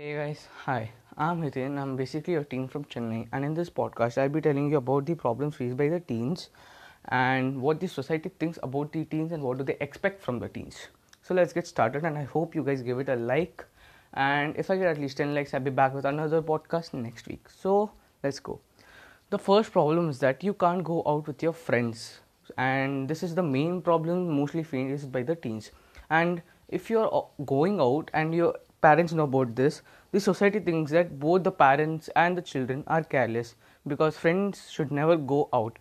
Hey guys, hi. I'm Hitin. I'm basically a teen from Chennai, and in this podcast, I'll be telling you about the problems faced by the teens and what the society thinks about the teens and what do they expect from the teens. So let's get started, and I hope you guys give it a like. And if I get at least 10 likes, I'll be back with another podcast next week. So let's go. The first problem is that you can't go out with your friends, and this is the main problem mostly faced by the teens. And if you're going out and your parents know about this, the society thinks that both the parents and the children are careless because friends should never go out.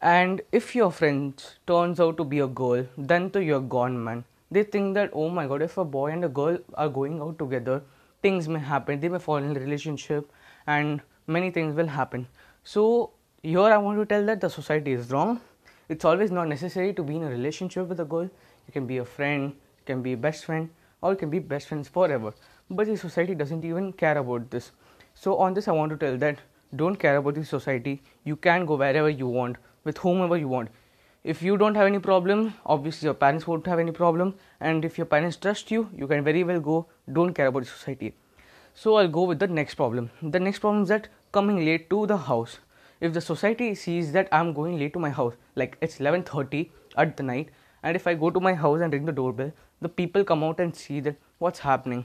And if your friend turns out to be a girl, then to you're gone, man. They think that oh my god, if a boy and a girl are going out together, things may happen. They may fall in a relationship, and many things will happen. So here I want to tell that the society is wrong. It's always not necessary to be in a relationship with a girl. You can be a friend, you can be a best friend, or can be best friends forever. But the society doesn't even care about this. So, on this, I want to tell that don't care about the society. You can go wherever you want with whomever you want. If you don't have any problem, obviously your parents won't have any problem. And if your parents trust you, you can very well go. Don't care about the society. So I'll go with the next problem. The next problem is that coming late to the house. If the society sees that I'm going late to my house, like it's 11:30 at the night, and if I go to my house and ring the doorbell, the people come out and see that what's happening.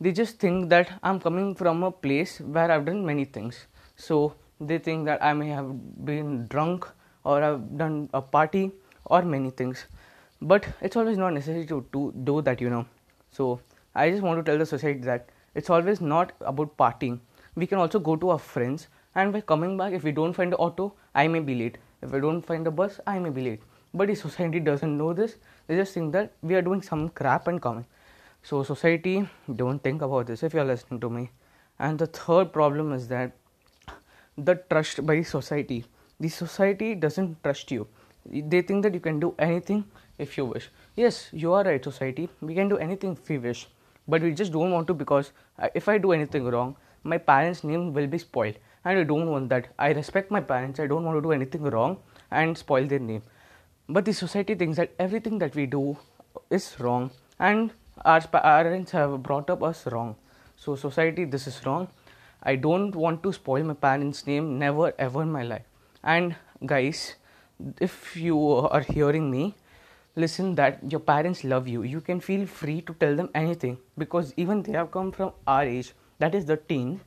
They just think that i'm coming from a place where i've done many things. So they think that i may have been drunk or i've done a party or many things. But it's always not necessary to, to do that you know. So i just want to tell the society that it's always not about partying. We can also go to our friends and by coming back if we don't find the auto i may be late. If i don't find the bus i may be late but the society doesn't know this. They just think that we are doing some crap and coming so society don't think about this if you are listening to me. And the third problem is that the trust by society. The society doesn't trust you. They think that you can do anything if you wish. Yes you are right society. We can do anything if we wish. But we just don't want to because uh, if i do anything wrong my parents name will be spoiled. And i don't want that. I respect my parents. I don't want to do anything wrong and spoil their name but the society thinks that everything that we do is wrong and our parents have brought up us wrong. So society this is wrong. I don't want to spoil my parents name never ever in my life. And guys if you are hearing me listen that your parents love you. You can feel free to tell them anything because even they have come from our age that is the teen.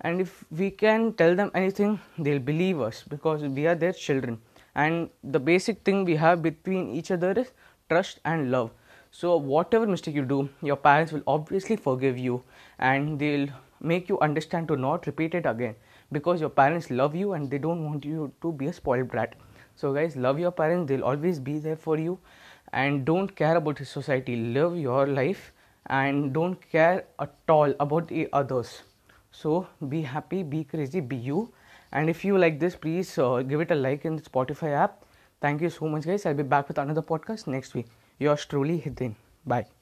And if we can tell them anything they'll believe us because we are their children and the basic thing we have between each other is trust and love. So whatever mistake you do your parents will obviously forgive you and they'll make you understand to not repeat it again because your parents love you and they don't want you to be a spoiled brat. So guys love your parents. They'll always be there for you. And don't care about the society. Live your life and don't care at all about the others. So be happy be crazy be you and if you like this, please uh, give it a like in the Spotify app. Thank you so much, guys. I'll be back with another podcast next week. Yours truly, Hitin. Bye.